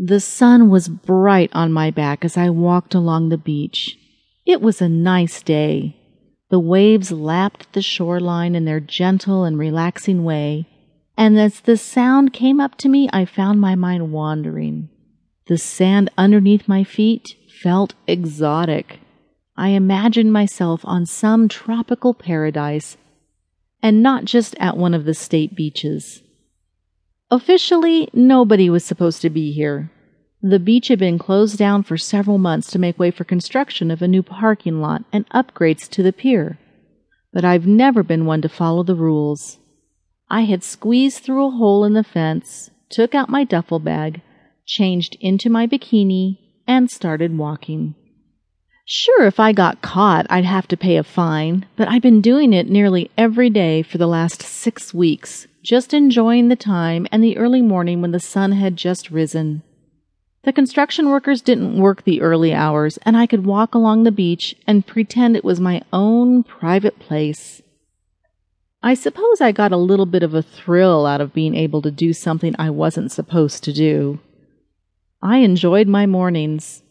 The sun was bright on my back as I walked along the beach. It was a nice day. The waves lapped the shoreline in their gentle and relaxing way, and as the sound came up to me, I found my mind wandering. The sand underneath my feet felt exotic. I imagined myself on some tropical paradise and not just at one of the state beaches. Officially, nobody was supposed to be here. The beach had been closed down for several months to make way for construction of a new parking lot and upgrades to the pier. But I've never been one to follow the rules. I had squeezed through a hole in the fence, took out my duffel bag, changed into my bikini, and started walking. Sure, if I got caught, I'd have to pay a fine, but I've been doing it nearly every day for the last six weeks, just enjoying the time and the early morning when the sun had just risen. The construction workers didn't work the early hours, and I could walk along the beach and pretend it was my own private place. I suppose I got a little bit of a thrill out of being able to do something I wasn't supposed to do. I enjoyed my mornings.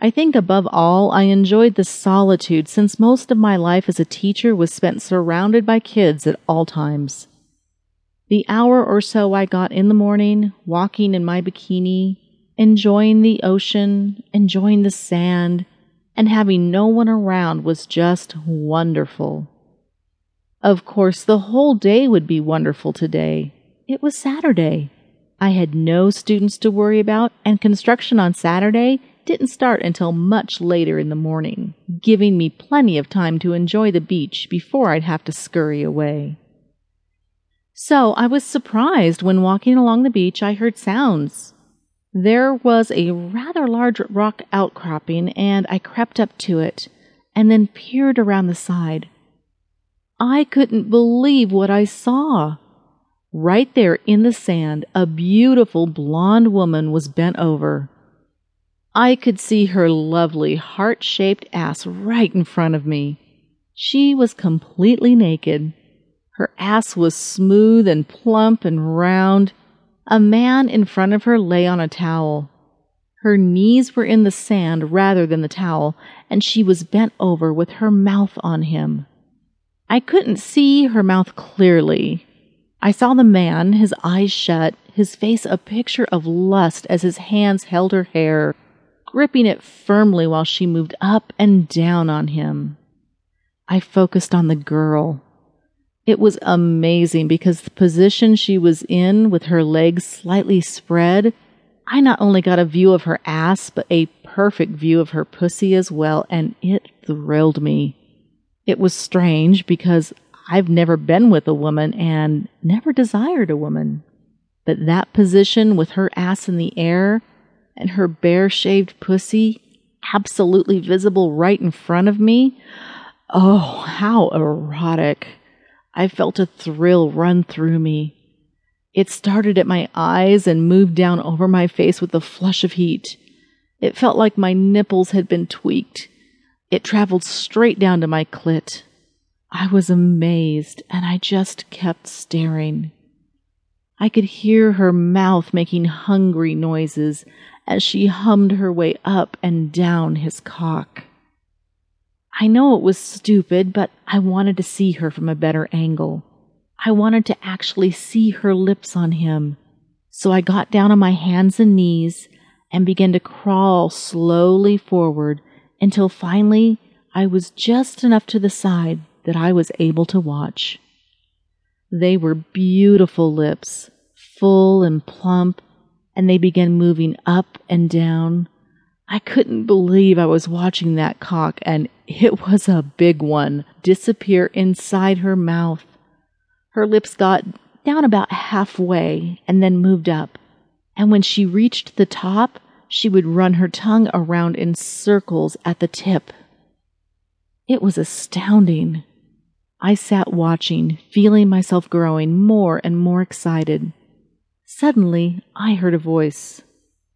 I think above all, I enjoyed the solitude since most of my life as a teacher was spent surrounded by kids at all times. The hour or so I got in the morning, walking in my bikini, enjoying the ocean, enjoying the sand, and having no one around was just wonderful. Of course, the whole day would be wonderful today. It was Saturday. I had no students to worry about, and construction on Saturday didn't start until much later in the morning, giving me plenty of time to enjoy the beach before I'd have to scurry away. So I was surprised when walking along the beach I heard sounds. There was a rather large rock outcropping, and I crept up to it and then peered around the side. I couldn't believe what I saw. Right there in the sand, a beautiful blonde woman was bent over. I could see her lovely heart shaped ass right in front of me. She was completely naked. Her ass was smooth and plump and round. A man in front of her lay on a towel. Her knees were in the sand rather than the towel, and she was bent over with her mouth on him. I couldn't see her mouth clearly. I saw the man, his eyes shut, his face a picture of lust as his hands held her hair gripping it firmly while she moved up and down on him. I focused on the girl. It was amazing because the position she was in with her legs slightly spread, I not only got a view of her ass, but a perfect view of her pussy as well, and it thrilled me. It was strange because I've never been with a woman and never desired a woman. But that position with her ass in the air and her bare shaved pussy absolutely visible right in front of me. Oh, how erotic. I felt a thrill run through me. It started at my eyes and moved down over my face with a flush of heat. It felt like my nipples had been tweaked. It traveled straight down to my clit. I was amazed and I just kept staring. I could hear her mouth making hungry noises as she hummed her way up and down his cock. I know it was stupid, but I wanted to see her from a better angle. I wanted to actually see her lips on him. So I got down on my hands and knees and began to crawl slowly forward until finally I was just enough to the side that I was able to watch. They were beautiful lips, full and plump and they began moving up and down. I couldn't believe I was watching that cock, and it was a big one, disappear inside her mouth. Her lips got down about halfway and then moved up. And when she reached the top, she would run her tongue around in circles at the tip. It was astounding. I sat watching, feeling myself growing more and more excited. Suddenly, I heard a voice.